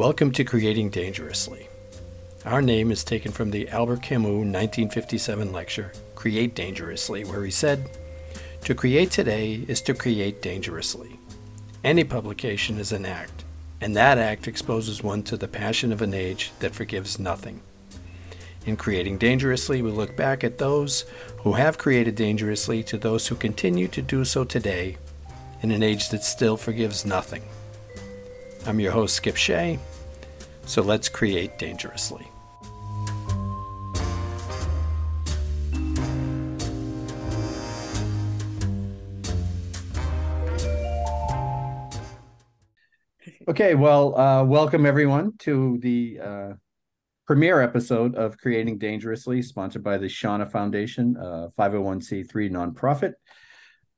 Welcome to Creating Dangerously. Our name is taken from the Albert Camus 1957 lecture, Create Dangerously, where he said, To create today is to create dangerously. Any publication is an act, and that act exposes one to the passion of an age that forgives nothing. In Creating Dangerously, we look back at those who have created dangerously to those who continue to do so today in an age that still forgives nothing. I'm your host, Skip Shea, so let's create dangerously. Okay, well, uh, welcome everyone to the uh, premiere episode of Creating Dangerously, sponsored by the Shauna Foundation, uh, 501c3 nonprofit.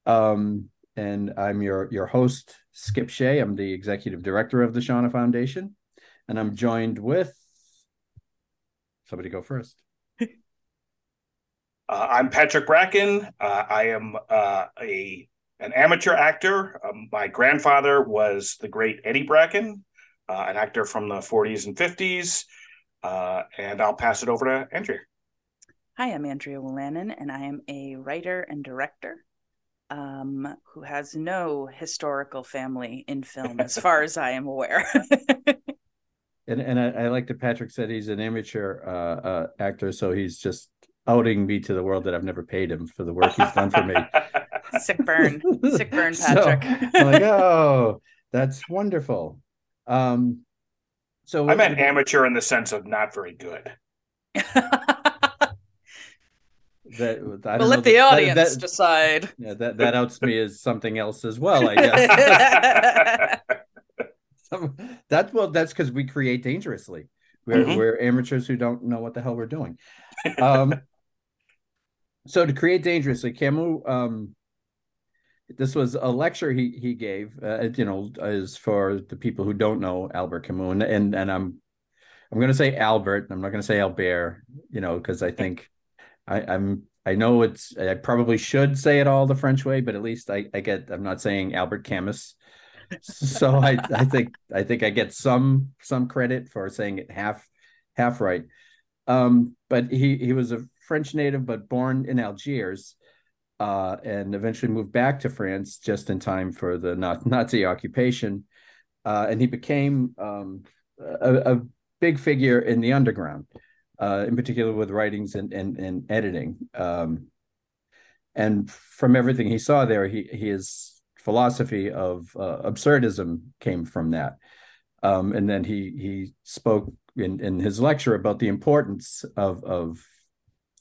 Um, and I'm your your host, Skip Shea. I'm the executive director of the Shauna Foundation, and I'm joined with somebody. Go first. Uh, I'm Patrick Bracken. Uh, I am uh, a an amateur actor. Um, my grandfather was the great Eddie Bracken, uh, an actor from the 40s and 50s. Uh, and I'll pass it over to Andrea. Hi, I'm Andrea Wolanin, and I am a writer and director um, who has no historical family in film, as far as I am aware. and and I, I, like that Patrick said he's an amateur uh, uh, actor, so he's just outing me to the world that I've never paid him for the work he's done for me. Sick burn, sick burn, Patrick. So, I'm like, oh, that's wonderful. Um, so I meant amateur in the sense of not very good. that I we'll let the audience that, that, decide. Yeah, that that outs me as something else as well, I guess. that's well, that's because we create dangerously. We're mm-hmm. we're amateurs who don't know what the hell we're doing. Um, so to create dangerously, Camus, um, this was a lecture he he gave. Uh, you know, as for the people who don't know Albert Camus, and and, and I'm I'm going to say Albert. I'm not going to say Albert. You know, because I think I, I'm I know it's I probably should say it all the French way, but at least I, I get I'm not saying Albert Camus. So I, I think I think I get some some credit for saying it half half right. Um, but he he was a French native, but born in Algiers, uh, and eventually moved back to France just in time for the Nazi occupation, uh, and he became um, a, a, big figure in the underground uh, in particular with writings and and, and editing. Um, and from everything he saw there, he his philosophy of uh, absurdism came from that. Um, and then he he spoke in, in his lecture about the importance of of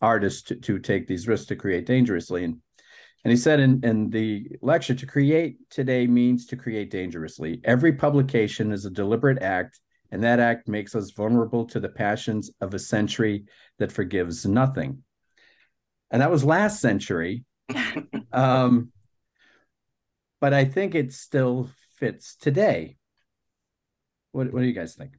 artists to, to take these risks to create dangerously. And and he said in, in the lecture, to create today means to create dangerously. Every publication is a deliberate act and that act makes us vulnerable to the passions of a century that forgives nothing. And that was last century. um, but I think it still fits today. What, what do you guys think?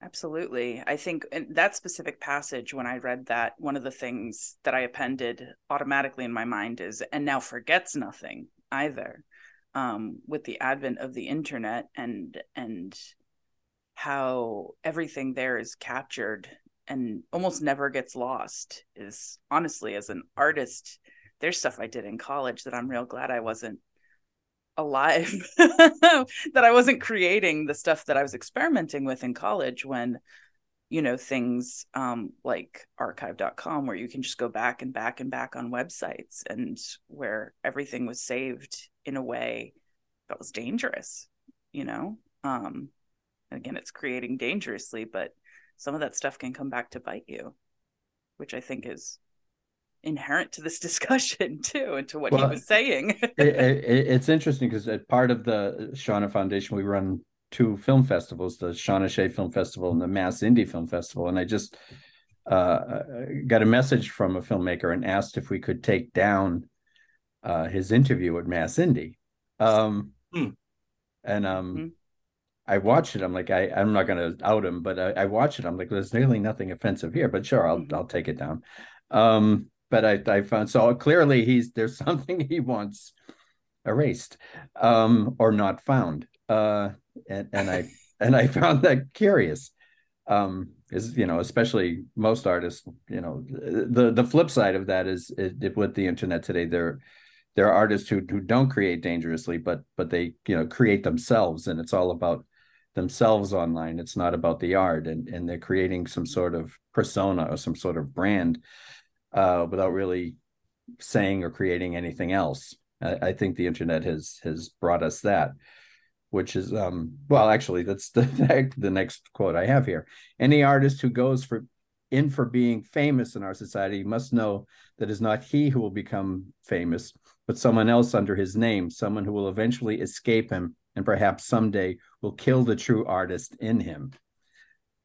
Absolutely. I think that specific passage, when I read that, one of the things that I appended automatically in my mind is, and now forgets nothing either. Um, with the advent of the internet and and how everything there is captured and almost never gets lost is honestly as an artist there's stuff i did in college that i'm real glad i wasn't alive that i wasn't creating the stuff that i was experimenting with in college when you know things um, like archive.com where you can just go back and back and back on websites and where everything was saved in a way that was dangerous you know? Um, again it's creating dangerously but some of that stuff can come back to bite you which i think is inherent to this discussion too and to what well, he was saying it, it, it's interesting because at part of the shauna foundation we run two film festivals the shauna shea film festival and the mass indie film festival and i just uh, got a message from a filmmaker and asked if we could take down uh, his interview at mass indie um, hmm. and um, mm-hmm I watched it. I'm like, I, I'm not going to out him, but I, I watched it. I'm like, there's nearly nothing offensive here, but sure, I'll, mm-hmm. I'll take it down. Um, but I, I found so clearly he's there's something he wants erased, um, or not found. Uh, and, and I, and I found that curious. Um, is you know, especially most artists, you know, the the flip side of that is, is with the internet today, there there are artists who who don't create dangerously, but but they you know create themselves, and it's all about themselves online. It's not about the art, and and they're creating some sort of persona or some sort of brand uh, without really saying or creating anything else. I, I, think the internet has has brought us that, which is um well actually that's the the next quote I have here. Any artist who goes for in for being famous in our society must know that is not he who will become famous, but someone else under his name, someone who will eventually escape him and perhaps someday will kill the true artist in him.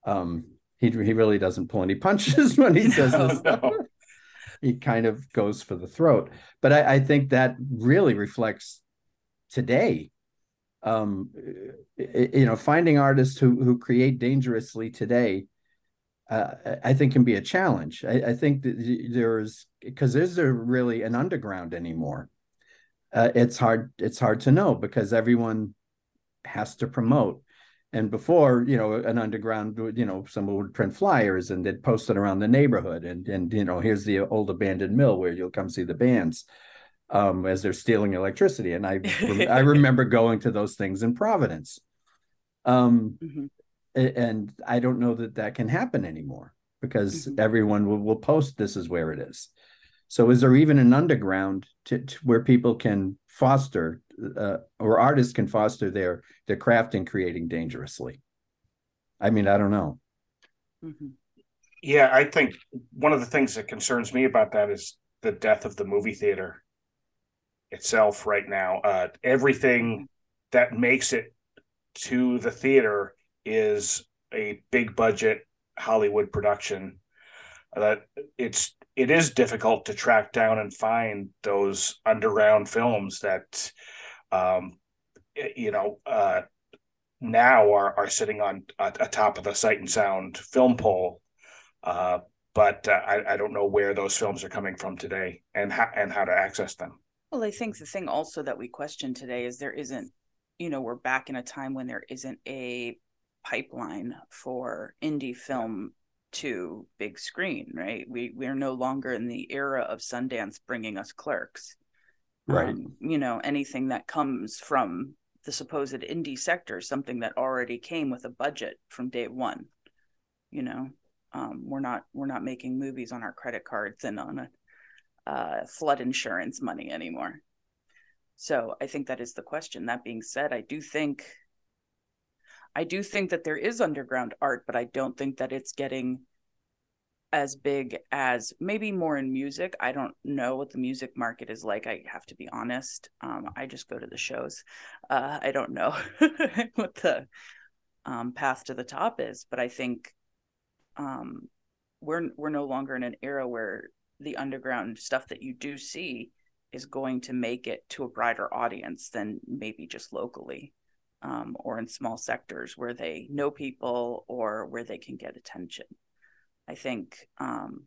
Um, he he really doesn't pull any punches when he says no, this. No he kind of goes for the throat. But I, I think that really reflects today. Um, you know, finding artists who who create dangerously today, uh, I think can be a challenge. I, I think that there's because is there really an underground anymore? Uh, it's hard. It's hard to know because everyone has to promote and before you know an underground you know someone would print flyers and they'd post it around the neighborhood and and you know here's the old abandoned mill where you'll come see the bands um, as they're stealing electricity and i i remember going to those things in providence um, mm-hmm. and i don't know that that can happen anymore because mm-hmm. everyone will, will post this is where it is so is there even an underground to, to where people can foster uh, or artists can foster their their craft in creating dangerously? I mean, I don't know. Mm-hmm. Yeah, I think one of the things that concerns me about that is the death of the movie theater itself right now. Uh, everything that makes it to the theater is a big budget Hollywood production. That uh, it's it is difficult to track down and find those underground films that um, you know uh, now are are sitting on atop of the sight and sound film poll uh, but uh, I, I don't know where those films are coming from today and how and how to access them well i think the thing also that we question today is there isn't you know we're back in a time when there isn't a pipeline for indie film to big screen, right? We we're no longer in the era of Sundance bringing us clerks. Right. Um, you know, anything that comes from the supposed indie sector, something that already came with a budget from day one. You know, um, we're not we're not making movies on our credit cards and on a uh, flood insurance money anymore. So I think that is the question. That being said, I do think I do think that there is underground art, but I don't think that it's getting as big as maybe more in music. I don't know what the music market is like. I have to be honest. Um, I just go to the shows. Uh, I don't know what the um, path to the top is, but I think um, we're we're no longer in an era where the underground stuff that you do see is going to make it to a broader audience than maybe just locally um, or in small sectors where they know people or where they can get attention. I think, um,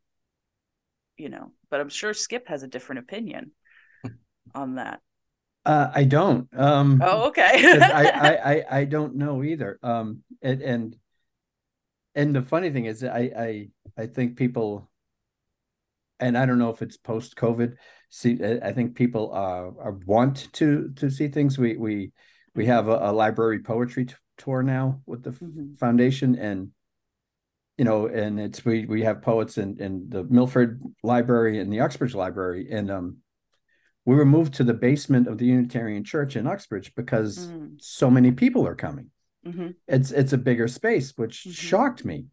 you know, but I'm sure Skip has a different opinion on that. Uh, I don't. Um, oh, okay. I, I, I, I don't know either. Um, and, and, and the funny thing is, I, I, I think people, and I don't know if it's post COVID. See, I think people uh, want to to see things. We we we have a, a library poetry t- tour now with the mm-hmm. foundation and you know and it's we we have poets in in the milford library and the uxbridge library and um we were moved to the basement of the unitarian church in uxbridge because mm-hmm. so many people are coming mm-hmm. it's it's a bigger space which mm-hmm. shocked me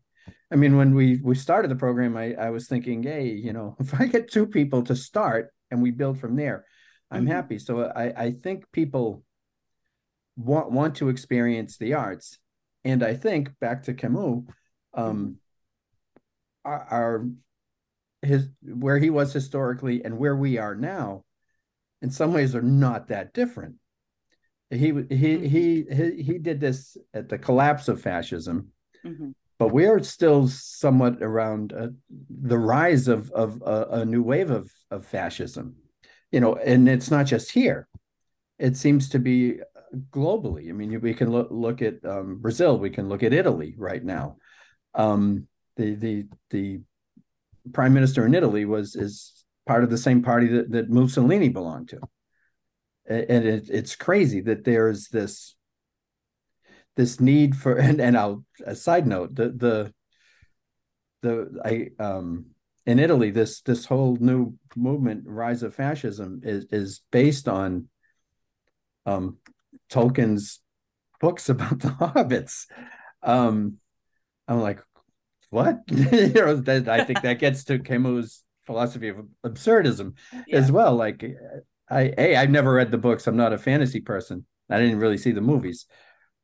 i mean when we we started the program i i was thinking hey you know if i get two people to start and we build from there i'm mm-hmm. happy so i i think people want want to experience the arts and i think back to camus um our, our his where he was historically and where we are now in some ways are not that different he he mm-hmm. he he, he did this at the collapse of fascism mm-hmm. but we're still somewhat around uh, the rise of of uh, a new wave of of fascism you know and it's not just here it seems to be globally. I mean, we can look look at um, Brazil. We can look at Italy right now. Um, the the the prime minister in Italy was is part of the same party that, that Mussolini belonged to, and it, it's crazy that there's this this need for and and I'll a side note the the the I um in Italy this this whole new movement rise of fascism is is based on um Tolkien's books about the hobbits. Um I'm like what you know that I think that gets to Camus philosophy of absurdism yeah. as well like I a I've never read the books I'm not a fantasy person I didn't really see the movies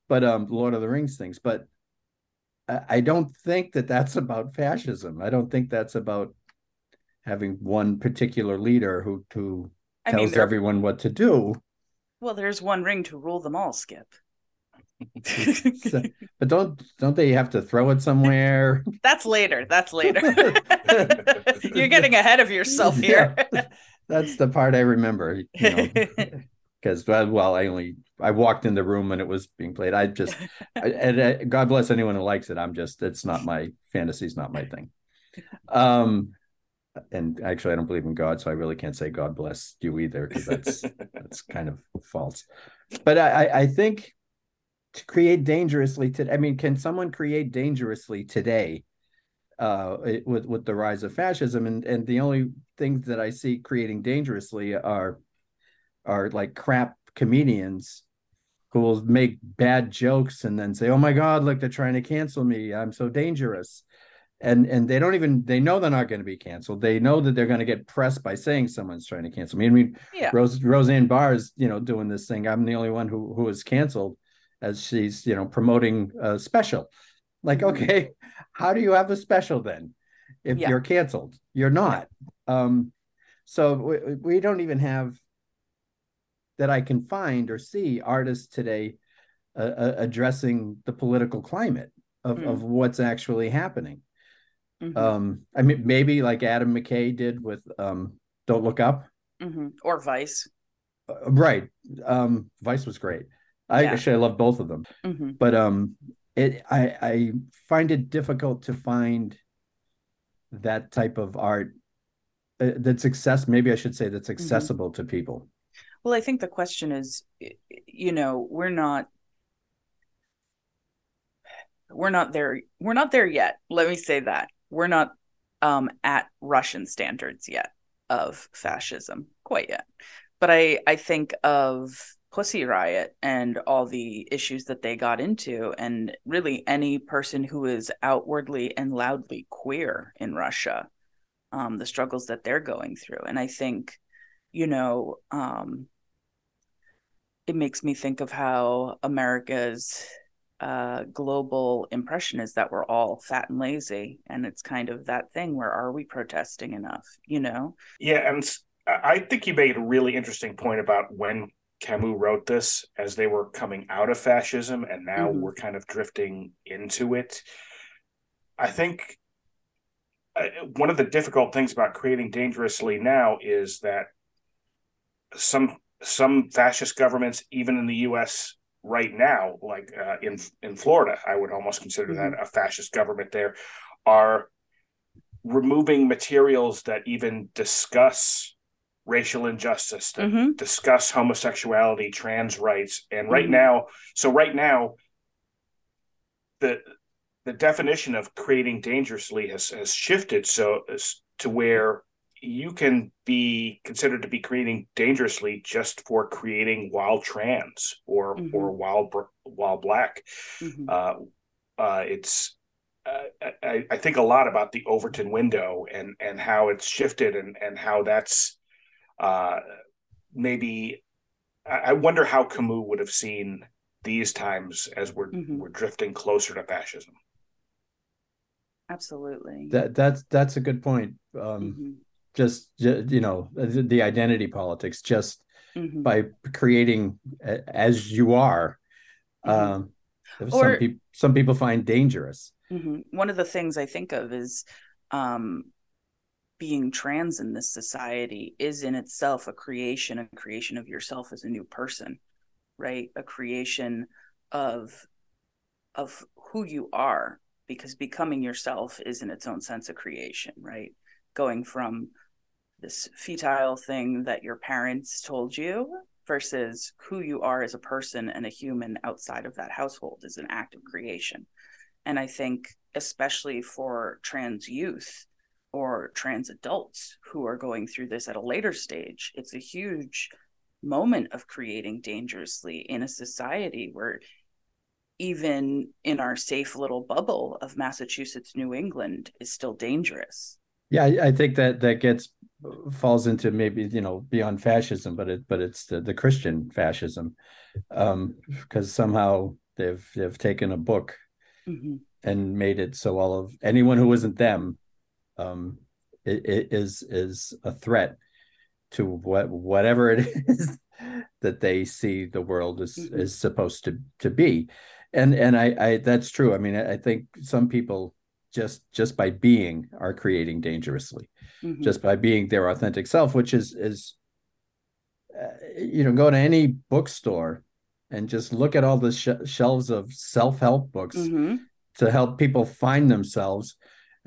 but um Lord of the Rings things. But I, I don't think that that's about fascism. I don't think that's about having one particular leader who who I tells mean, everyone what to do. Well, there's one ring to rule them all, Skip. So, but don't don't they have to throw it somewhere? That's later. That's later. You're getting ahead of yourself here. Yeah, that's the part I remember. You know, because well, I only I walked in the room and it was being played. I just, I, and uh, God bless anyone who likes it. I'm just, it's not my fantasy's not my thing. Um, and actually, I don't believe in God, so I really can't say God bless you either because that's that's kind of false. But I, I think to create dangerously today. I mean, can someone create dangerously today? Uh, with with the rise of fascism, and and the only things that I see creating dangerously are are like crap comedians who will make bad jokes and then say, "Oh my God, look, they're trying to cancel me. I'm so dangerous." And and they don't even they know they're not going to be canceled. They know that they're going to get pressed by saying someone's trying to cancel me. I mean, yeah. Rose, Roseanne Barr is you know doing this thing. I'm the only one who who is canceled as she's you know promoting a special. Like, mm-hmm. okay, how do you have a special then if yeah. you're canceled? You're not. Um, so we, we don't even have that I can find or see artists today uh, uh, addressing the political climate of, mm. of what's actually happening. Mm-hmm. Um, I mean, maybe like Adam McKay did with um, "Don't Look Up" mm-hmm. or Vice. Uh, right, um, Vice was great. I yeah. actually I love both of them, mm-hmm. but um, it I I find it difficult to find that type of art uh, that's access. Maybe I should say that's mm-hmm. accessible to people. Well, I think the question is, you know, we're not we're not there we're not there yet. Let me say that. We're not um at Russian standards yet of fascism quite yet. But I I think of Pussy Riot and all the issues that they got into, and really any person who is outwardly and loudly queer in Russia, um, the struggles that they're going through. And I think, you know, um, it makes me think of how America's uh, global impression is that we're all fat and lazy, and it's kind of that thing where are we protesting enough? You know? Yeah, and I think you made a really interesting point about when Camus wrote this as they were coming out of fascism, and now mm-hmm. we're kind of drifting into it. I think uh, one of the difficult things about creating dangerously now is that some some fascist governments, even in the U.S. right now, like uh, in in Florida, I would almost consider mm-hmm. that a fascist government. There are removing materials that even discuss racial injustice, that mm-hmm. discuss homosexuality, trans rights, and right mm-hmm. now, so right now, the the definition of creating dangerously has, has shifted so to where you can be considered to be creating dangerously just for creating while trans or mm-hmm. or while while black. Mm-hmm. Uh, uh, it's uh, I, I, think a lot about the Overton window and and how it's shifted and and how that's uh, maybe I wonder how Camus would have seen these times as we're mm-hmm. we're drifting closer to fascism. Absolutely. That that's that's a good point. Um, mm-hmm just you know the identity politics just mm-hmm. by creating as you are mm-hmm. um, or, some people some people find dangerous mm-hmm. one of the things i think of is um, being trans in this society is in itself a creation a creation of yourself as a new person right? A creation of of who you are because becoming yourself is in its own sense a creation, right? Going from this futile thing that your parents told you versus who you are as a person and a human outside of that household is an act of creation. And I think, especially for trans youth or trans adults who are going through this at a later stage, it's a huge moment of creating dangerously in a society where even in our safe little bubble of Massachusetts, New England is still dangerous. Yeah, I, think that that gets falls into maybe you know beyond fascism, but it but it's the, the Christian fascism, um, because somehow they've they've taken a book mm-hmm. and made it so all of anyone who isn't them, um, it, it is is a threat to what whatever it is that they see the world is mm-hmm. is supposed to to be and and I, I that's true i mean I, I, think some people just just by being are creating dangerously mm-hmm. just by being their authentic self which is is uh, you know go to any bookstore and just look at all the sh- shelves of self-help books mm-hmm. to help people find themselves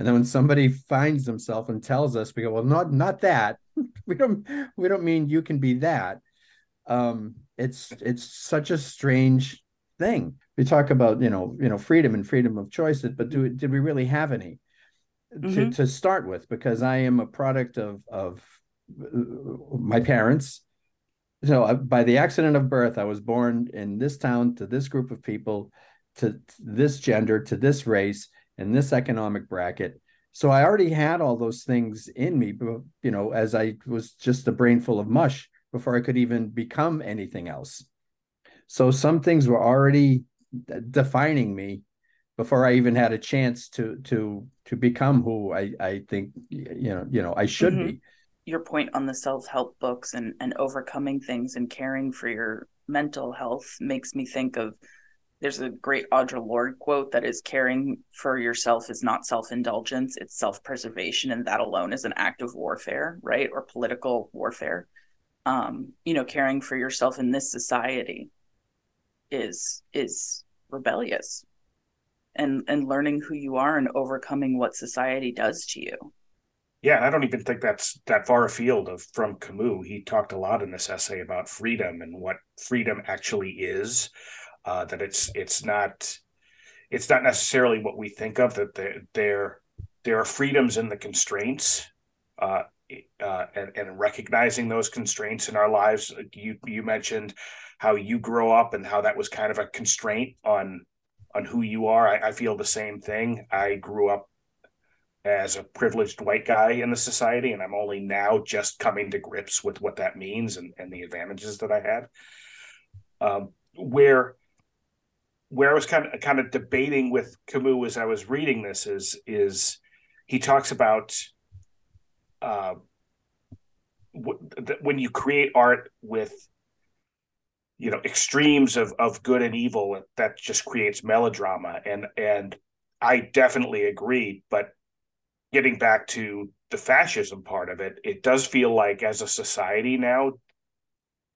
and then when somebody finds themselves and tells us we go well not not that. We don't we don't mean you can be that. Um it's it's such a strange thing. We talk about you know you know freedom and freedom of choice but do did we really have any mm-hmm. to, to start with? Because i am a product of of my parents. So by the accident of birth i was born in this town to this group of people to, to this gender to this race and this economic bracket so i already had all those things in me but you know as i was just a brain full of mush before i could even become anything else so some things were already defining me before I even had a chance to to to become who I I think you know you know I should mm-hmm. be. Your point on the self help books and and overcoming things and caring for your mental health makes me think of there's a great Audre Lorde quote that is caring for yourself is not self indulgence, it's self preservation. And that alone is an act of warfare, right? Or political warfare. Um, you know, caring for yourself in this society is is rebellious and and learning who you are and overcoming what society does to you yeah i don't even think that's that far afield of from camus he talked a lot in this essay about freedom and what freedom actually is uh, that it's it's not it's not necessarily what we think of that there there there are freedoms in the constraints uh, uh, and, and recognizing those constraints in our lives you you mentioned how you grow up and how that was kind of a constraint on on who you are. I, I feel the same thing. I grew up as a privileged white guy in the society, and I'm only now just coming to grips with what that means and, and the advantages that I had. Um, where where I was kind of kind of debating with Camus as I was reading this is is he talks about uh, when you create art with you know extremes of of good and evil that just creates melodrama. And and i definitely agree but getting back to the fascism part of it it does feel like as a society now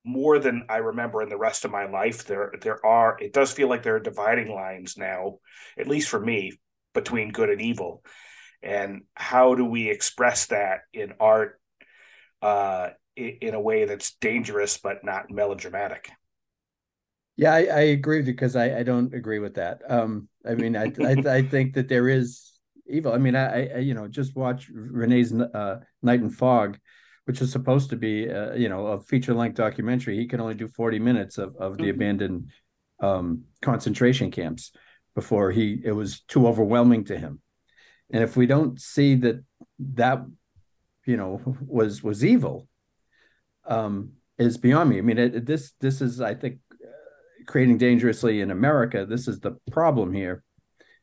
more than i remember in the rest of my life there there are it does feel like there are dividing lines now at least for me between good and evil and how do we express that in art uh, in a way that's dangerous but not melodramatic yeah, I, I agree with you because I, I don't agree with that. Um, I mean, I, I, I think that there is evil. I mean, I, I you know just watch Resnais's uh, Night and Fog, which is supposed to be uh, you know a feature length documentary. He can only do forty minutes of of the mm-hmm. abandoned um, concentration camps before he it was too overwhelming to him. And if we don't see that that you know was was evil, um, is beyond me. I mean, it, this this is I think creating dangerously in America, this is the problem here,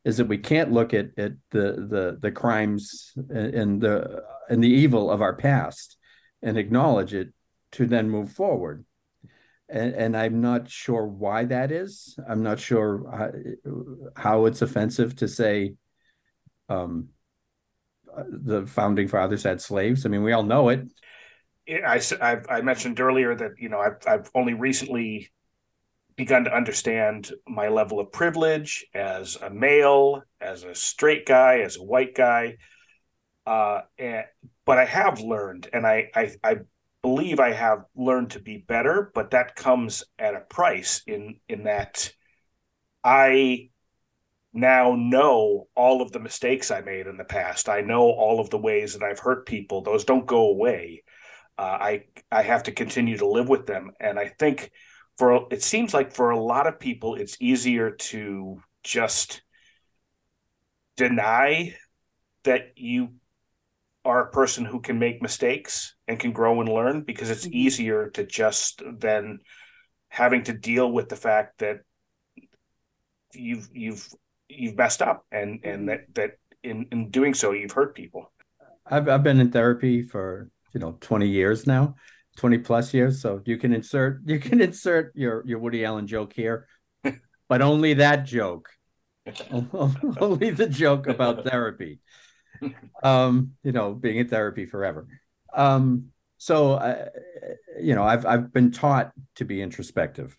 is that we can't look at at the the the crimes and the and the evil of our past and acknowledge it to then move forward. And, and I'm not sure why that is. I'm not sure how, it's offensive to say um, the founding fathers had slaves. I mean, we all know it. I, I, I mentioned earlier that you know I've, I've only recently begun to understand my level of privilege as a male, as a straight guy, as a white guy. Uh, and, but I have learned, and I, I, I believe I have learned to be better, but that comes at a price in in that I now know all of the mistakes I made in the past. I know all of the ways that I've hurt people. Those don't go away. Uh, I I have to continue to live with them, and I think for it seems like for a lot of people it's easier to just deny that you are a person who can make mistakes and can grow and learn because it's mm-hmm. easier to just than having to deal with the fact that you've you've you've messed up and and mm-hmm. that that in in doing so you've hurt people i've i've been in therapy for you know 20 years now 20 plus years so you can insert you can insert your your woody allen joke here but only that joke only the joke about therapy um you know being in therapy forever um so uh, you know i've i've been taught to be introspective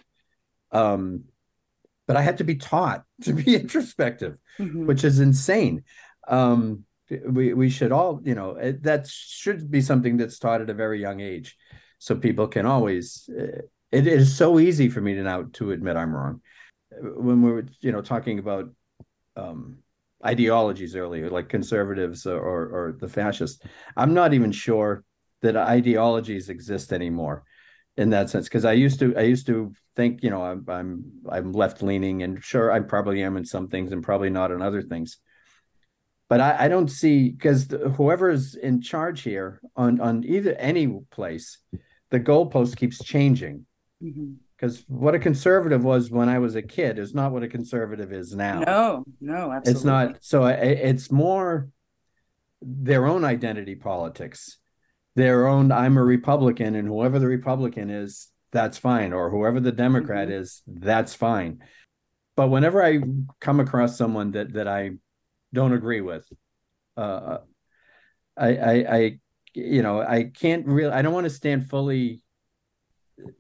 um but I had to be taught to be introspective, mm-hmm. which is insane. Um, we we should all, you know, it, that should be something that's taught at a very young age, so people can always. Uh, it is so easy for me to now to admit I'm wrong. When we were, you know, talking about um, ideologies earlier, like conservatives or, or the fascists, I'm not even sure that ideologies exist anymore in that sense because i used to i used to think you know i'm i'm i'm left leaning and sure i probably am in some things and probably not in other things. But i, I don't see because whoever's in charge here on on either any place the goalpost keeps changing mm-hmm. Because what a conservative was when i was a kid is not what a conservative is now. No no absolutely it's not so it's more their own identity politics their own i'm a republican and whoever the republican is that's fine or whoever the democrat mm-hmm. is that's fine. But whenever i come across someone that that i don't agree with uh i i, I you know i can't really i don't want to stand fully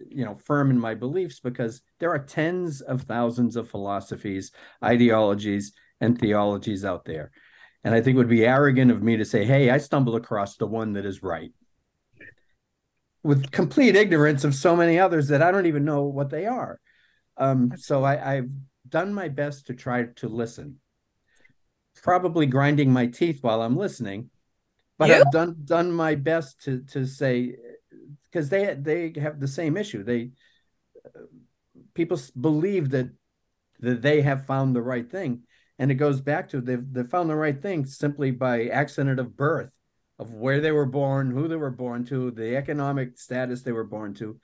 you know firm in my beliefs because there are tens of thousands of philosophies ideologies and theologies out there and i think it would be arrogant of me to say hey i stumbled across the one that is right with complete ignorance of so many others that I don't even know what they are. Um, so I, I've done my best to try to listen. Probably grinding my teeth while I'm listening, but I've done done my best to to say because they they have the same issue. They people believe that that they have found the right thing, and it goes back to they've they found the right thing simply by accident of birth of where they were born, who they were born to, the economic status they were born to.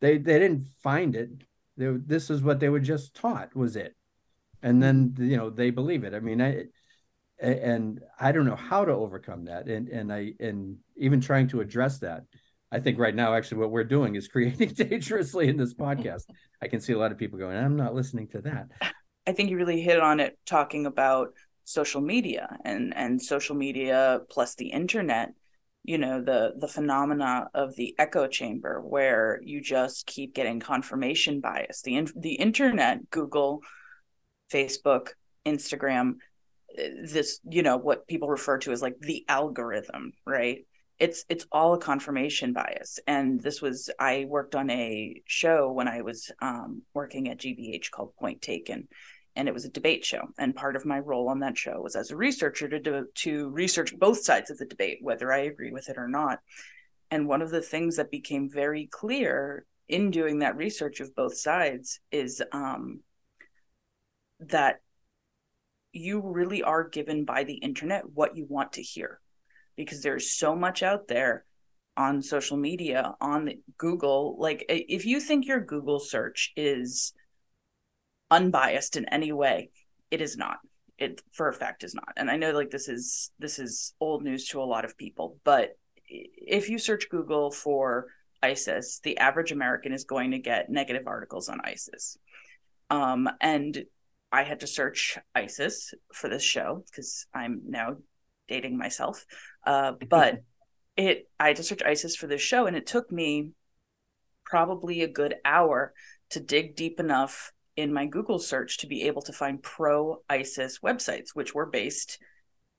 They they didn't find it. They, this is what they were just taught was it, and then you know they believe it. I mean, I and I don't know how to overcome that, and and I and even trying to address that. I think right now, actually, what we're doing is creating dangerously in this podcast. I can see a lot of people going, "I'm not listening to that." I think you really hit on it, talking about social media and and social media plus the internet you know the the phenomena of the echo chamber where you just keep getting confirmation bias the the internet google facebook instagram eh, this you know what people refer to as like the algorithm right it's it's all a confirmation bias. And this was i worked on a show when i was um, working at gbh called point taken and it was a debate show. And part of my role on that show was as a researcher to do, to research both sides of the debate whether i agree with it or not. And one of the things that became very clear in doing that research of both sides is um, that you really are given by the internet what you want to hear because there's so much out there on social media on google like if you think your google search is unbiased in any way it is not. It for a fact is not. And i know like this is this is old news to a lot of people but if you search google for isis the average american is going to get negative articles on isis. Um, and i had to search isis for this show because i'm now dating myself uh, but it i had to search isis for this show and it took me probably a good hour to dig deep enough in my Google search to be able to find pro ISIS websites, which were based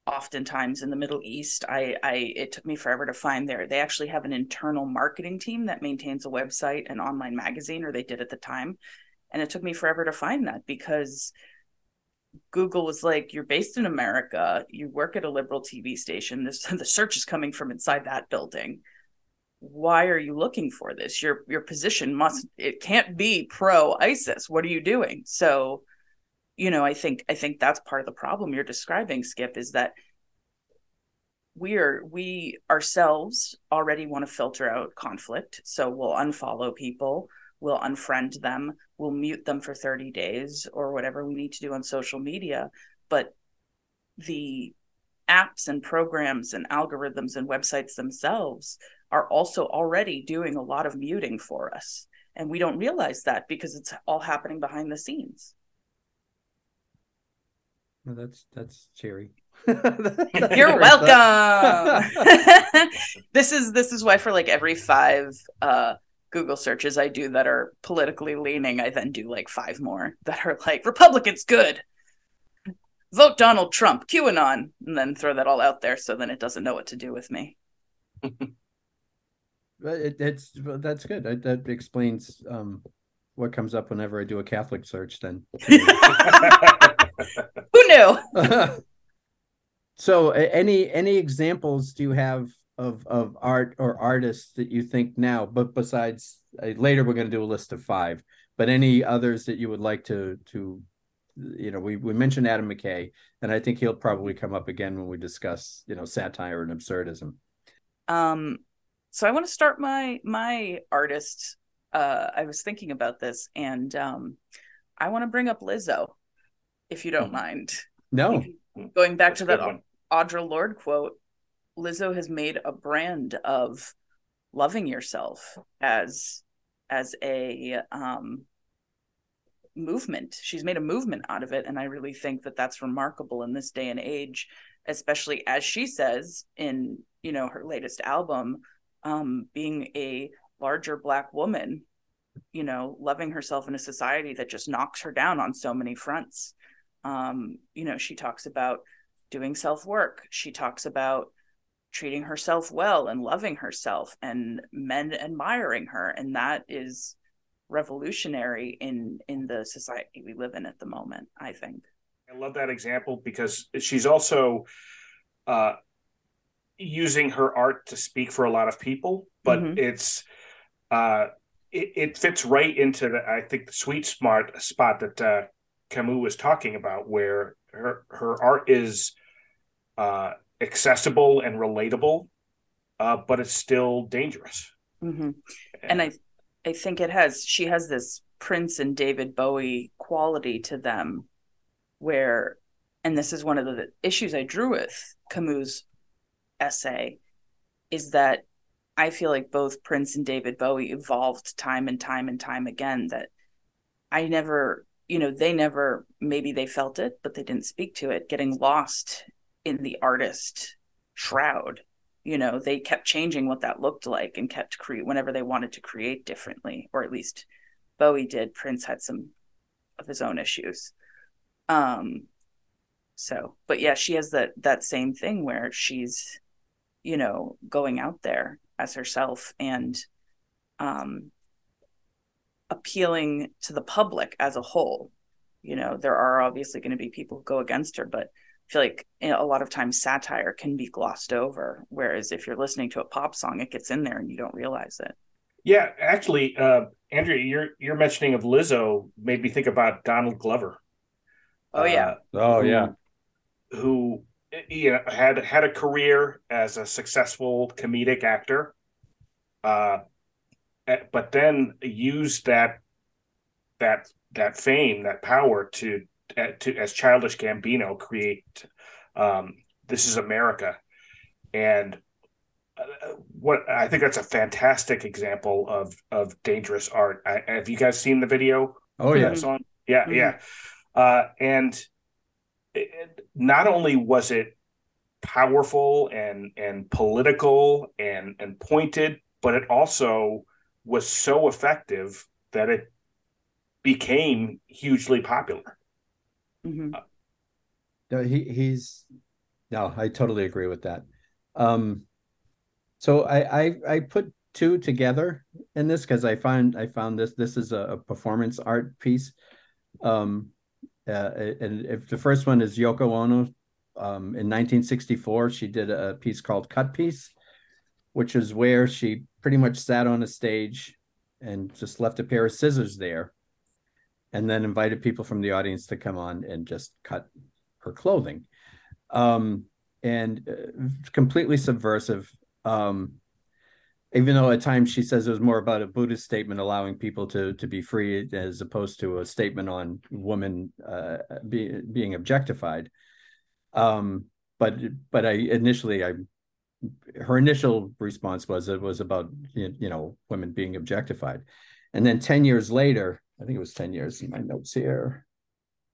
oftentimes in the Middle East. I, I it took me forever to find there. They actually have an internal marketing team that maintains a website and online magazine, or they did at the time. And it took me forever to find that because Google was like, "You're based in America. You work at a liberal TV station. This the search is coming from inside that building. Why are you looking for this? Your your position must it can't be pro ISIS. What are you doing?" So, you know, I think I think that's part of the problem you're describing, Skip, is that we are we ourselves already want to filter out conflict, so we'll unfollow people we'll unfriend them, we'll mute them for 30 days or whatever we need to do on social media. But the apps and programs and algorithms and websites themselves are also already doing a lot of muting for us. And we don't realize that because it's all happening behind the scenes. Well, that's that's cherry. You're welcome. this is this is why for like every five uh Google searches I do that are politically leaning, I then do like five more that are like Republicans good. Vote Donald Trump, QAnon, and then throw that all out there so then it doesn't know what to do with me. it, it's that's good. That, that explains um, what comes up whenever I do a Catholic search. Then who knew? so, any any examples do you have of of art or artists that you think now but besides uh, later we're going to do a list of five but any others that you would like to to you know we we mentioned adam mckay and i think he'll probably come up again when we discuss you know satire and absurdism um so i want to start my my artist uh i was thinking about this and um i want to bring up lizzo if you don't mm-hmm. mind no going back That's to that one. audre lorde quote Lizzo has made a brand of loving yourself as as a um, movement. She's made a movement out of it, and I really think that that's remarkable in this day and age, especially as she says in you know her latest album, um, being a larger black woman, you know, loving herself in a society that just knocks her down on so many fronts. Um, you know, she talks about doing self work. She talks about treating herself well and loving herself and men admiring her and that is revolutionary in in the society we live in at the moment i think i love that example because she's also uh using her art to speak for a lot of people but mm-hmm. it's uh it, it, fits right into the i think the sweet smart spot that uh camus was talking about where her her art is uh accessible and relatable, uh, but it's still dangerous. Mm-hmm. And I, I think it has. She has this Prince and David Bowie quality to them, where, and this is one of the issues I drew with Camus' essay, is that I feel like both Prince and David Bowie evolved time and time and time again. That I never, you know, they never, maybe they felt it, but they didn't speak to it, getting lost in the artist shroud. You know they kept changing what that looked like and kept create whenever they wanted to create differently or at least bowie did prince had some of his own issues. Um so but yeah she has that that same thing where she's you know going out there as herself and um appealing to the public as a whole. You know there are obviously going to be people who go against her but feel like a lot of times satire can be glossed over whereas if you're listening to a pop song it gets in there and you don't realize it. Yeah actually uh andrea your your mentioning of lizzo made me think about donald glover. Oh yeah. Uh, oh yeah. who you know had had a career as a successful comedic actor uh but then used that that that fame that power to to, as childish Gambino create um, "This Is America," and uh, what I think that's a fantastic example of of dangerous art. I, have you guys seen the video? Oh yeah, song? yeah, mm-hmm. yeah. Uh, and it, not only was it powerful and and political and and pointed, but it also was so effective that it became hugely popular. Mhm. No, he he's no, I totally agree with that. Um, so I I I put two together in this because I find I found this this is a, a performance art piece. Um, uh, and if the first one is Yoko Ono, um, in 1964 she did a piece called Cut Piece, which is where she pretty much sat on a stage and just left a pair of scissors there, and then invited people from the audience to come on and just cut her clothing um, and uh, completely subversive. Um, even though at times she says it was more about a Buddhist statement allowing people to to be free as opposed to a statement on women uh, be, being objectified. Um, but but I initially I her initial response was it was about you know women being objectified, and then ten years later, I think it was ten years in my notes here.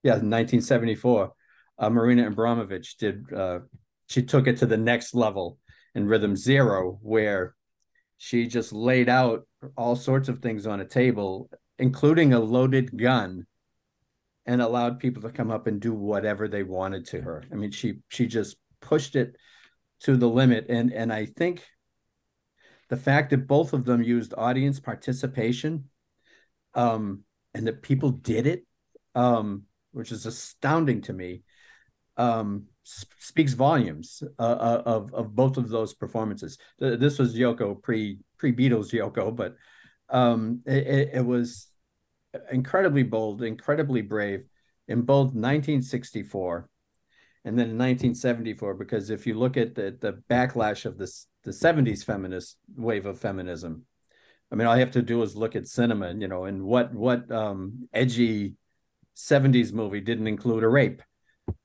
Yeah, 1974 uh, Marina Abramovich did. Uh, she took it to the next level in Rhythm Zero, where she just laid out all sorts of things on a table, including a loaded gun, and allowed people to come up and do whatever they wanted to her. I mean, she she just pushed it to the limit, and and I think the fact that both of them used audience participation, um, and that people did it, um, which is astounding to me um, speaks volumes uh, uh, of of both of those performances. This was Yoko pre pre Beatles Yoko, but um, it, it, was incredibly bold, incredibly brave in both 1964 and then in 1974. Because if you look at the the backlash of this the 70s feminist wave of feminism, I mean, all you have to do is look at cinema, you know, and what what um, edgy 70s movie didn't include a rape?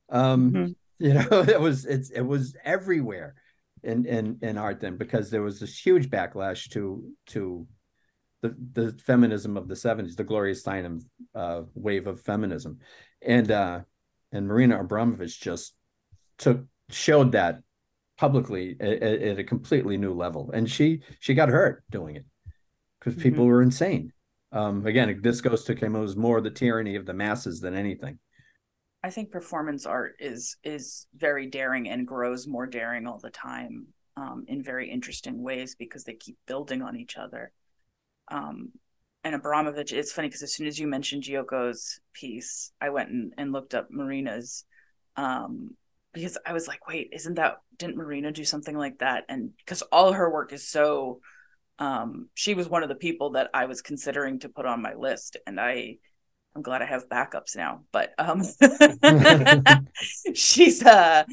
Um, mm-hmm. You know, it was it's it was everywhere in in in art then because there was this huge backlash to to the the feminism of the 70s the gloria steinem uh, wave of feminism. And uh and marina Abramovich just took showed that publicly at, at, a completely new level. And she she got hurt doing it because mm-hmm. people were insane um again this goes to Camus more the tyranny of the masses than anything I think performance art is is very daring and grows more daring all the time um, in very interesting ways because they keep building on each other. Um, and Abramovich, it's funny because as soon as you mentioned Yoko's piece, I went and, and looked up Marina's um, because I was like, wait, isn't that didn't Marina do something like that? And because all her work is so um, she was one of the people that I was considering to put on my list, and I I'm glad I have backups now. But um she's uh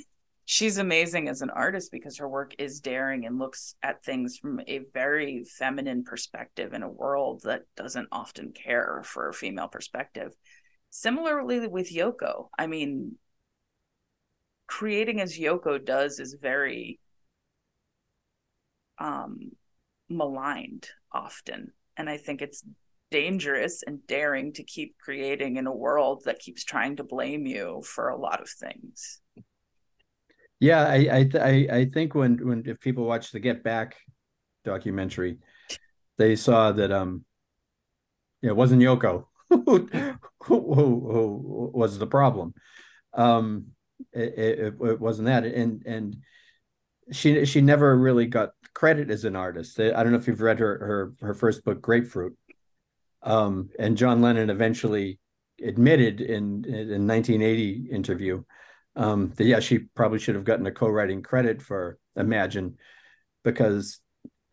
she's amazing as an artist because her work is daring and looks at things from a very feminine perspective in a world that doesn't often care for a female perspective. Similarly with Yoko, I mean creating as Yoko does is very um maligned often and I think it's dangerous and daring to keep creating in a world that keeps trying to blame you for a lot of things. Yeah, I I I think when when if people watch the Get Back documentary, they saw that um, it wasn't Yoko who, who, who, was the problem. Um, it, it, it wasn't that, and and she she never really got credit as an artist. I don't know if you've read her her her first book, Grapefruit. Um, and John Lennon eventually admitted in in 1980 interview um, that yeah, she probably should have gotten a co-writing credit for Imagine because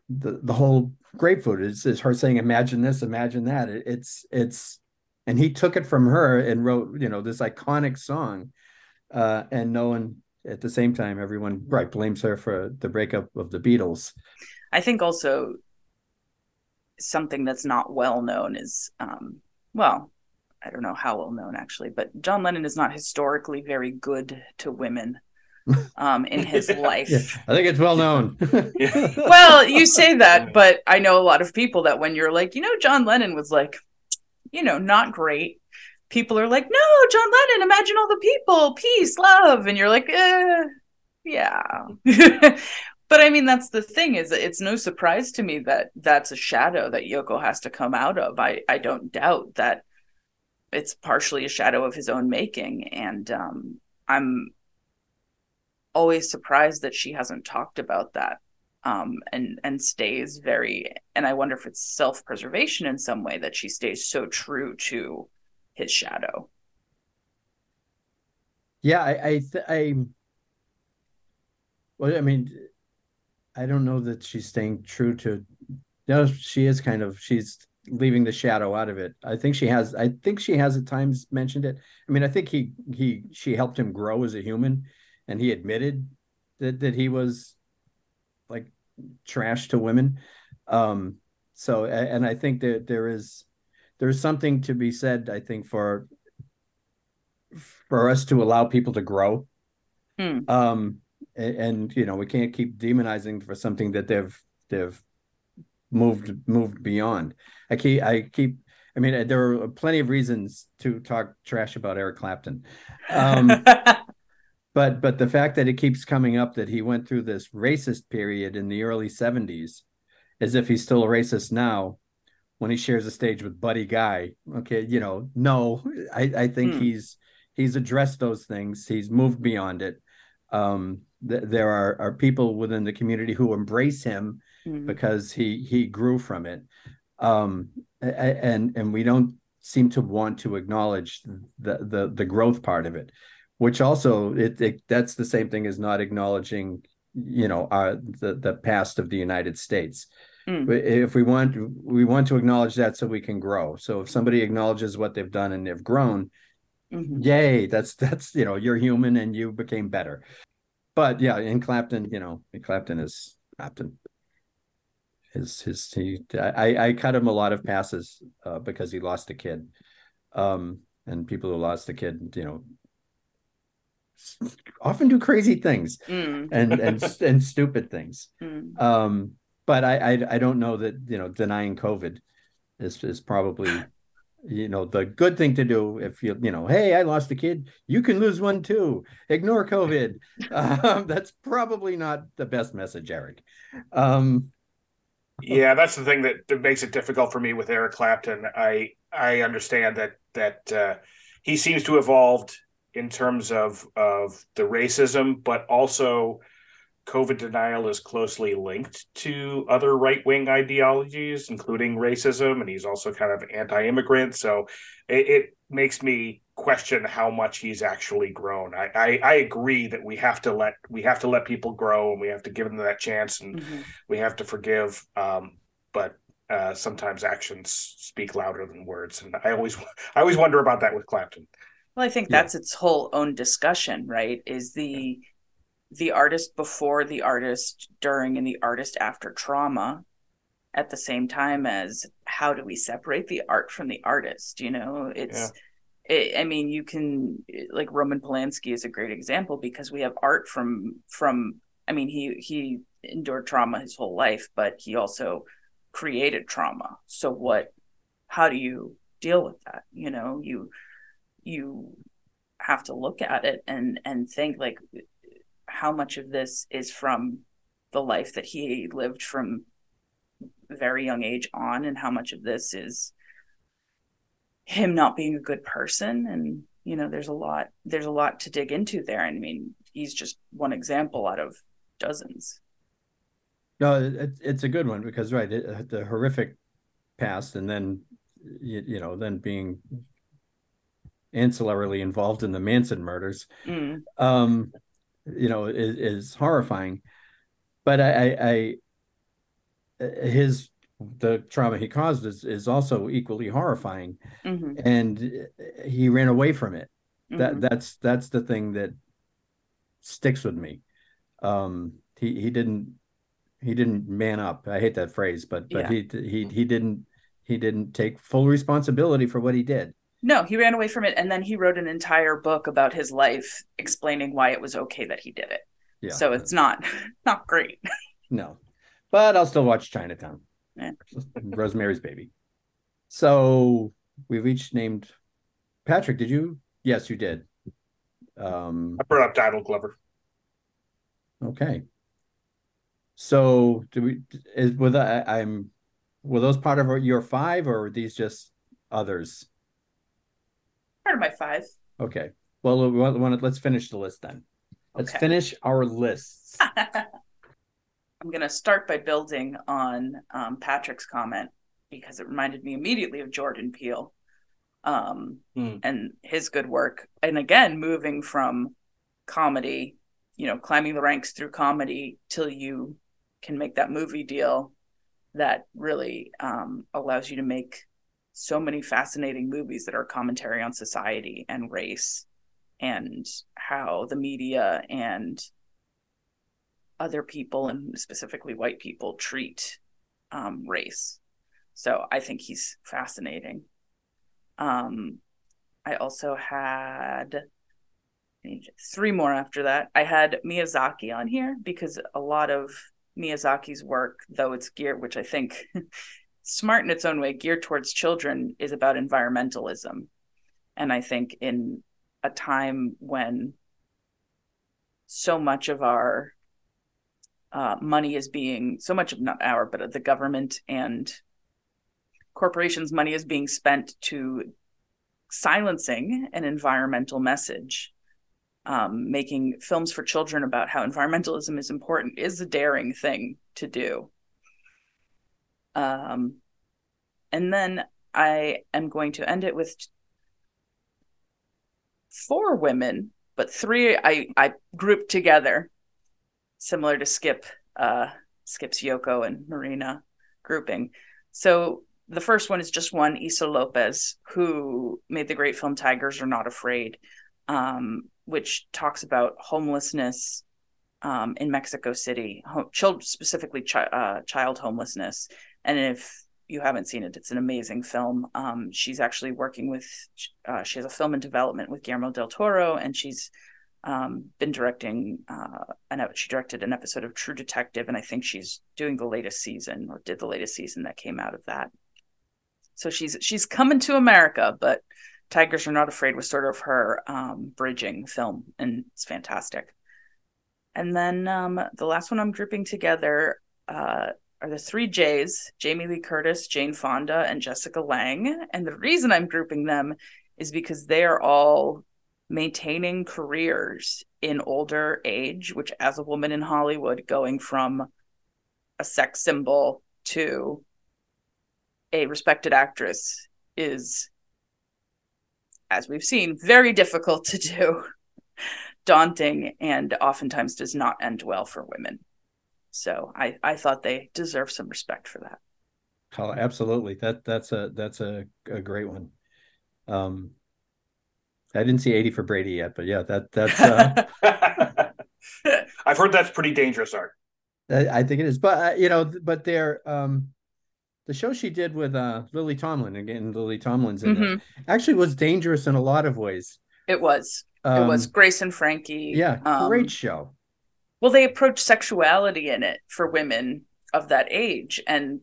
the the whole grapefruit is is her saying imagine this, imagine that. It, it's it's and he took it from her and wrote you know this iconic song, uh, and no one at the same time everyone right. blames her for the breakup of the Beatles. I think also something that's not well known is um, well i don't know how well known actually but john lennon is not historically very good to women um, in his life. Yeah, i think it's well known. Well you say that but i know a lot of people that when you're like you know john lennon was like you know not great people are like no john lennon imagine all the people peace love. And you're like eh, yeah. But I mean, that's the thing is it's no surprise to me that that's a shadow that Yoko has to come out of. I, I don't doubt that it's partially a shadow of his own making. And um i'm always surprised that she hasn't talked about that um and and stays very and i wonder if it's self-preservation in some way that she stays so true to his shadow yeah i i, th- I well i mean i don't know that she's staying true to no she is kind of she's leaving the shadow out of it. I think she has. I think she has at times mentioned it. I mean, I think he he she helped him grow as a human, and he admitted that that he was like trash to women. Um, so, and I think that there is there's something to be said. I think for for us to allow people to grow. Hmm. Um, and, and you know, we can't keep demonizing for something that they've they've moved moved beyond. I keep I keep I mean there are plenty of reasons to talk trash about Eric Clapton. Um, but but the fact that it keeps coming up that he went through this racist period in the early 70s as if he's still a racist now when he shares a stage with Buddy Guy. Okay, you know, no, I, I think hmm. he's he's addressed those things. He's moved beyond it. Um, th- there are, are people within the community who embrace him mm-hmm. because he he grew from it um and and we don't seem to want to acknowledge the the the growth part of it which also it, it that's the same thing as not acknowledging you know our the the past of the united states. If we want we want to acknowledge that so we can grow so if somebody acknowledges what they've done and they've grown mm-hmm. yay that's that's you know you're human and you became better but yeah in clapton you know clapton is clapton his his he I I cut him a lot of passes uh, because he lost a kid, um, and people who lost a kid, you know, often do crazy things mm. and and and stupid things. Mm. Um, but I, I I don't know that you know denying COVID is is probably you know the good thing to do if you you know hey i lost a kid. You can lose one too. Ignore covid. Um, that's probably not the best message eric. Um, yeah, that's the thing that, that makes it difficult for me with Eric Clapton. I I understand that that uh, he seems to have evolved in terms of of the racism, but also COVID denial is closely linked to other right wing ideologies, including racism, and he's also kind of anti immigrant. So it, it, makes me question how much he's actually grown. I, I, I agree that we have to let we have to let people grow and we have to give them that chance and mm-hmm. we have to forgive. Um, but uh, sometimes actions speak louder than words, and I always I always wonder about that with Clapton. Well, I think yeah. that's its whole own discussion, right? Is the the artist before the artist during and the artist after trauma at the same time as how do we separate the art from the artist you know? It's yeah. it, i mean you can like roman polanski is a great example because we have art from from i mean he he endured trauma his whole life but he also created trauma. So what how do you deal with that you know? You you have to look at it and and think like how much of this is from the life that he lived from very young age on and how much of this is him not being a good person. And you know there's a lot there's a lot to dig into there. And i mean he's just one example out of dozens. No it, it's a good one because right it, the horrific past and then you, you, know then being ancillarily involved in the manson murders. Mm. um you know is, is horrifying but I, I, I his the trauma he caused is is also equally horrifying mm-hmm. and he ran away from it mm-hmm. that that's that's the thing that sticks with me um he he didn't he didn't man up i hate that phrase but but yeah. he he he didn't he didn't take full responsibility for what he did no, he ran away from it and then he wrote an entire book about his life explaining why it was okay that he did it. Yeah. So it's not not great. No. But I'll still watch Chinatown. Yeah. Rosemary's Baby. So we've each named Patrick, did you? Yes, you did. Um I brought up Donald Glover. Okay. So do we is with I, I'm were those part of your five or are these just others? Part of my five. Okay. Well, we want, to, let's finish the list then. Let's Okay. finish our lists. I'm going to start by building on um, Patrick's comment because it reminded me immediately of Jordan Peele um, Hmm. and his good work. And again, moving from comedy, you know, climbing the ranks through comedy till you can make that movie deal that really um, allows you to make so many fascinating movies that are commentary on society and race and how the media and other people and specifically white people treat um, race. So I think he's fascinating. Um, I also had three more after that. I had Miyazaki on here because a lot of Miyazaki's work, though it's geared, which I think smart in its own way, geared towards children, is about environmentalism. And I think in a time when so much of our uh, money is being so much of not our but the government and corporations money is being spent to silencing an environmental message um, making films for children about how environmentalism is important is a daring thing to do um, and then i am going to end it with four women but three i i grouped together similar to Skip, uh, Skip's Yoko and Marina grouping. So the first one is just one, Issa Lopez, who made the great film Tigers Are Not Afraid, um, which talks about homelessness um, in Mexico City, ho- child, specifically chi- uh, child homelessness. And if you haven't seen it, it's an amazing film. Um, she's actually working with, uh, she has a film in development with Guillermo del Toro, and she's um, been directing uh, an she directed an episode of True Detective, and I think she's doing the latest season or did the latest season that came out of that. So she's she's coming to America, but Tigers Are Not Afraid was sort of her um, bridging film, and it's fantastic. And then um, the last one I'm grouping together uh, are the three J's: Jamie Lee Curtis, Jane Fonda, and Jessica Lange. And the reason I'm grouping them is because they are all maintaining careers in older age, which as a woman in Hollywood, going from a sex symbol to a respected actress is, as we've seen, very difficult to do, daunting, and oftentimes does not end well for women. So I, I thought they deserve some respect for that. Oh, absolutely. That that's a that's a, a great one. Um I didn't see 80 for Brady yet, but yeah, that that's uh, I've heard that's pretty dangerous art. I, I think it is. But uh, you know, but they're um the show she did with uh Lily Tomlin again, Lily Tomlin's in Mhm. it, actually was dangerous in a lot of ways. It was. Um, it was Grace and Frankie. yeah, um, great show. Well they approach sexuality in it for women of that age and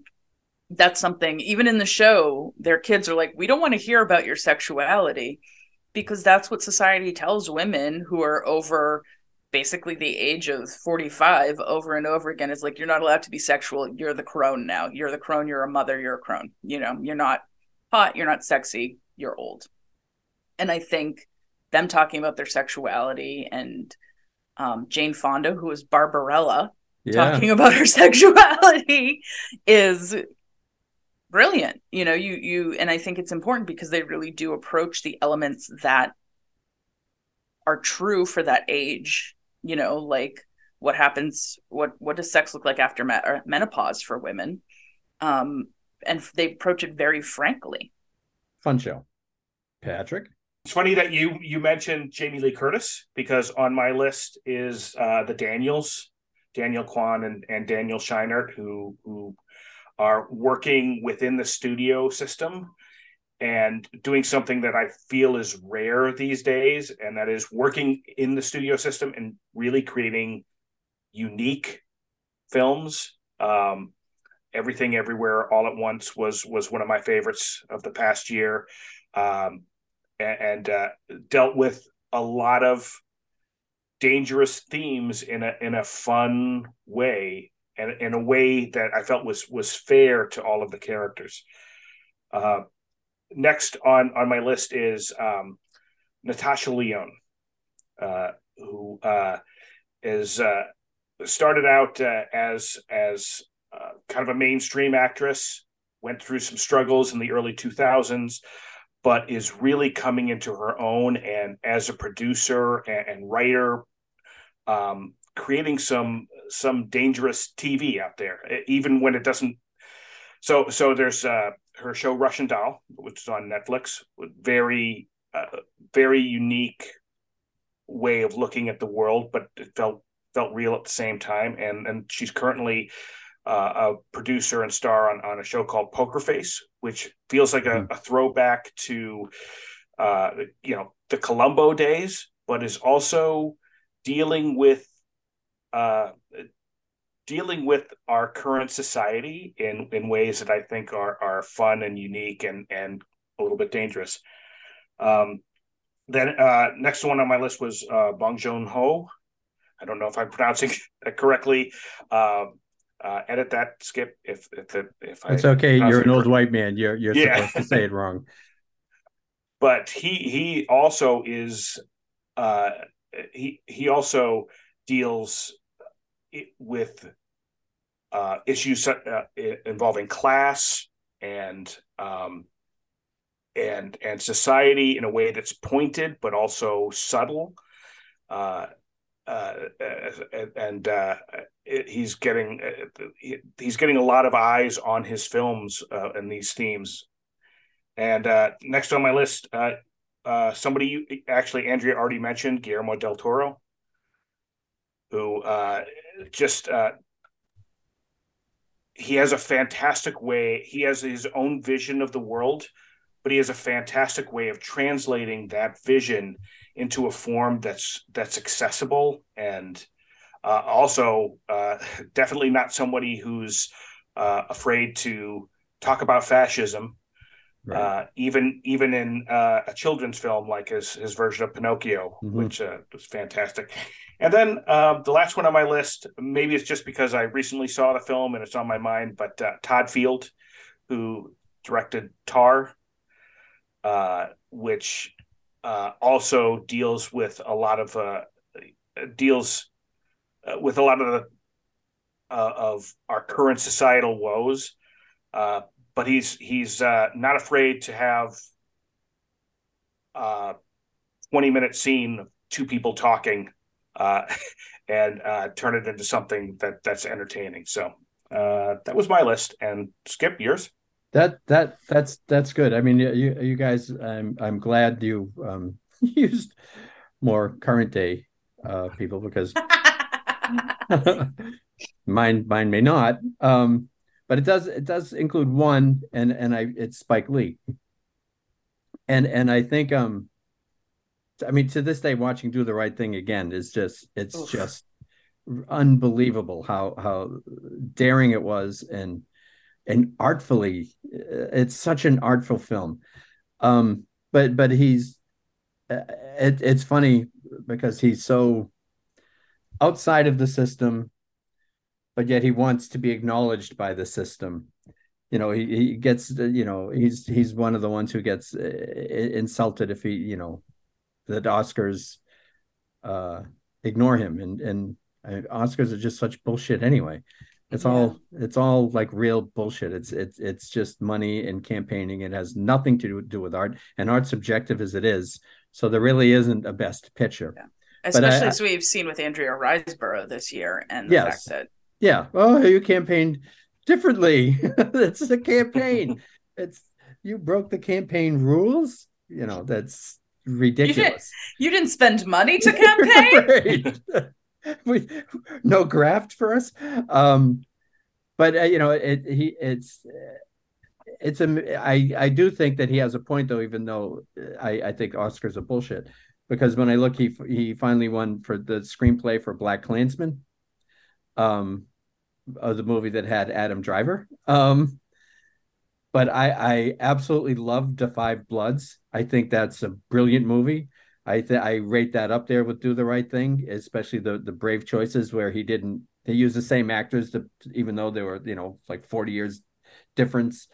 that's something even in the show their kids are like we don't want to hear about your sexuality because that's what society tells women who are over basically the age of 45 over and over again. It's like you're not allowed to be sexual. You're the crone now. You're the crone. You're a mother. You're a crone. You know you're not hot. You're not sexy. You're old. And i think them talking about their sexuality and um, Jane Fonda, who is Barbarella, Yeah. talking about her sexuality is brilliant. You know, you you and I think it's important because they really do approach the elements that are true for that age. You know, like what happens, what what does sex look like after me- menopause for women, um, and they approach it very frankly. Fun show. Patrick. It's funny that you you mentioned Jamie Lee Curtis because on my list is uh, the Daniels, Daniel Kwan and, and Daniel Scheinert, who who are working within the studio system and doing something that I feel is rare these days, and that is working in the studio system and really creating unique films. Um, Everything Everywhere All at Once was was one of my favorites of the past year. Um, and, and uh, dealt with a lot of dangerous themes in a in a fun way and in a way that I felt was was fair to all of the characters. Uh, next on on my list is um, Natasha Lyonne, uh, who uh, is uh, started out uh, as as uh, kind of a mainstream actress, went through some struggles in the early 2000s, but is really coming into her own and as a producer and, and writer, um, creating some some dangerous TV out there, even when it doesn't. So so there's uh, her show Russian Doll, which is on Netflix, very uh, very unique way of looking at the world, but it felt felt real at the same time. And and she's currently uh, a producer and star on, on a show called Poker Face, which feels like a, mm. a throwback to uh, you know the Columbo days, but is also dealing with uh, dealing with our current society in in ways that I think are are fun and unique and and a little bit dangerous. Um, then uh, next one on my list was uh, Bong Joon Ho. I don't know if I'm pronouncing it correctly. Uh, edit that, Skip. If if if, if it's I okay, you're an old white man. You're you're yeah. supposed to say it wrong. but he he also is uh, he he also deals with uh, issues uh, involving class and um, and and society in a way that's pointed but also subtle. Uh, uh, and uh, he's getting he's getting a lot of eyes on his films uh, and these themes. And uh, next on my list, uh, uh, somebody you, actually Andrea already mentioned, Guillermo del Toro, who just he has a fantastic way. He has his own vision of the world, but he has a fantastic way of translating that vision into a form that's that's accessible and uh, also uh, definitely not somebody who's uh, afraid to talk about fascism. Right. Uh, even even in uh, a children's film like his his version of Pinocchio, mm-hmm. which uh, was fantastic. And then um, the last one on my list, maybe it's just because I recently saw the film and it's on my mind, but Todd Field, who directed Tar, which uh, also deals with a lot of uh, deals uh, with a lot of the uh, of our current societal woes. Uh, but he's he's uh, not afraid to have a twenty minute scene of two people talking and turn it into something that that's entertaining. So that was my list. And Skip, yours that that that's that's good. I mean, you you guys, I'm I'm glad you um, used more current day uh, people because mine mine may not. Um, but it does it does include one, and and I it's Spike Lee, and and I think um, I mean to this day, watching Do the Right Thing again is just it's Oof. just unbelievable how how daring it was and and artfully it's such an artful film. Um but but he's it, it's funny because he's so outside of the system but yet he wants to be acknowledged by the system. You know he, he gets you know he's he's one of the ones who gets uh, insulted if he you know that oscars uh ignore him. And and oscars are just such bullshit anyway it's yeah. all it's all like real bullshit. It's it's it's just money and campaigning. It has nothing to do with art, and art subjective as it is. So there really isn't a best picture. Yeah. Especially I, as we've seen with Andrea Riseborough this year, and the yes. fact that yeah, oh, you campaigned differently. it's a campaign. it's you broke the campaign rules. You know that's ridiculous. You didn't, you didn't spend money to campaign. we no graft for us. Um, but uh, you know, it he it's it's a I I do think that he has a point though, even though I I think Oscar's a bullshit because when I look, he he finally won for the screenplay for BlacKkKlansman, um, the movie that had Adam Driver. Um, but I I absolutely love Da 5 Bloods. I think that's a brilliant movie. I th- I rate that up there with Do the Right Thing, especially the the brave choices where he didn't they used the same actors to even though they were you know like forty years difference,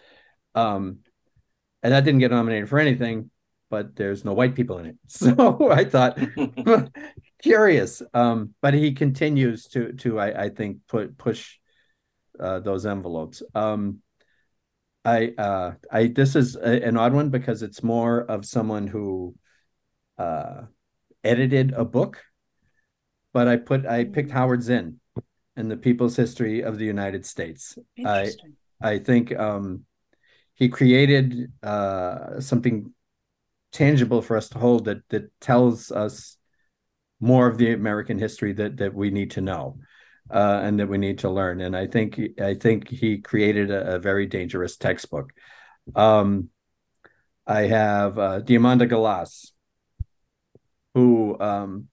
um, and that didn't get nominated for anything, but there's no white people in it. So I thought curious. Um, but he continues to to I, I think put push uh, those envelopes. Um, I uh, I this is a, an odd one because it's more of someone who uh, edited a book, but I put I picked mm. Howard Zinn and the People's History of the United States. I I think um, he created uh, something tangible for us to hold that that tells us more of the American history that that we need to know uh, and that we need to learn. And I think I think he created a, a very dangerous textbook. Um, I have uh, Diamanda Galas, who um,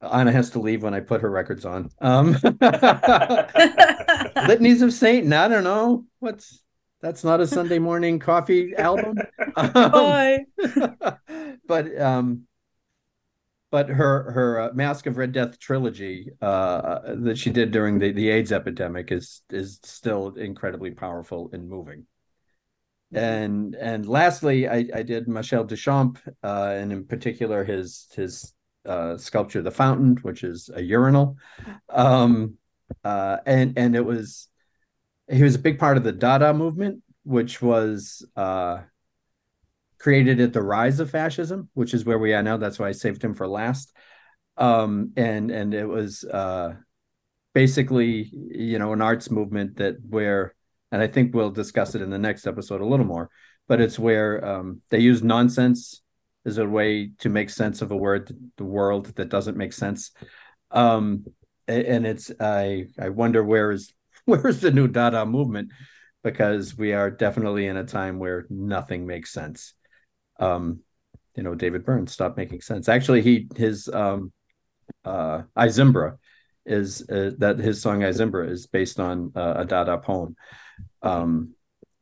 Anna has to leave when I put her records on. Um, Litanies of Satan. I don't know what's that's not a Sunday morning coffee album. Um, but um, but her her uh, Masque of Red Death trilogy uh, that she did during the, the AIDS epidemic is is still incredibly powerful and moving. Mm-hmm. And and lastly, I, I did Michel Duchamp, uh, and in particular his his uh, sculpture, The Fountain, which is a urinal, um, uh, and and it was he was a big part of the Dada movement, which was uh, created at the rise of fascism, which is where we are now. That's why I saved him for last. Um, and and it was uh, basically you know an arts movement that where, and I think we'll discuss it in the next episode a little more. But it's where um, they use nonsense as a way to make sense of a word, the world that doesn't make sense. Um, and it's I I wonder where is where is the new Dada movement because we are definitely in a time where nothing makes sense um, you know, David Byrne stopped making sense. Actually, he his um, uh, I Zimbra is uh, that his song I Zimbra is based on uh, a Dada poem. Um,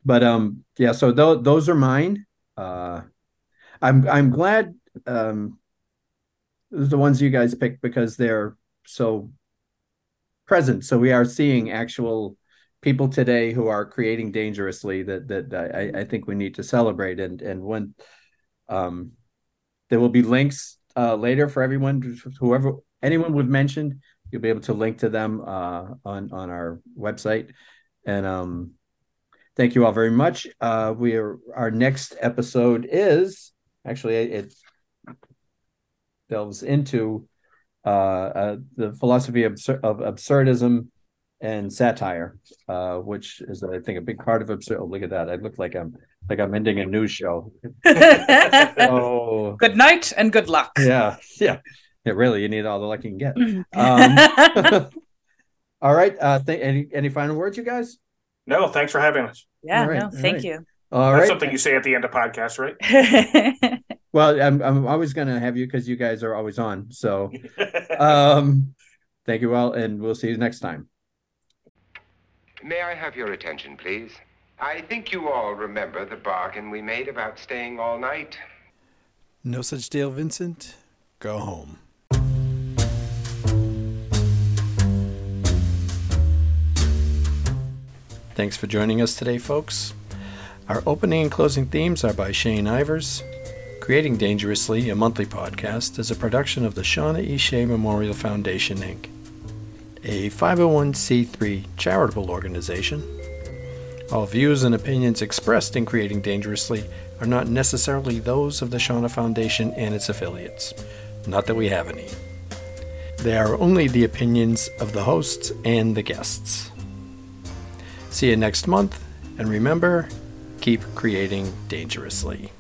but um, yeah, so th- those are mine. Uh, I'm I'm glad um, the ones you guys picked because they're so present. So we are seeing actual people today who are creating dangerously that that I, I think we need to celebrate. And and when um, there will be links uh, later for everyone, whoever anyone we've mentioned, you'll be able to link to them uh, on on our website. And um, thank you all very much. Uh, we are our next episode is actually it delves into uh, uh, the philosophy of, of absurdism and satire, uh, which is I think a big part of absurd. Oh, look at that! I look like I'm like I'm ending a news show. oh, good night and good luck. Yeah, yeah, yeah. Really, you need all the luck you can get. Um, all right. Uh, th- any any final words, you guys? No, thanks for having us. Yeah, right, no, thank right. you. All That's right. something you say at the end of podcast, right? well, I'm I'm always going to have you because you guys are always on. So, um, thank you all, and we'll see you next time. May I have your attention, please? I think you all remember the bargain we made about staying all night. No such deal, Vincent. Go home. Thanks for joining us today, folks. Our opening and closing themes are by Shane Ivers. Creating Dangerously, a monthly podcast, is a production of the Shauna E. Shea Memorial Foundation, Inc a 501c3 charitable organization. All views and opinions expressed in Creating Dangerously are not necessarily those of the Shauna Foundation and its affiliates. Not that we have any. They are only the opinions of the hosts and the guests. See you next month, and remember keep creating dangerously.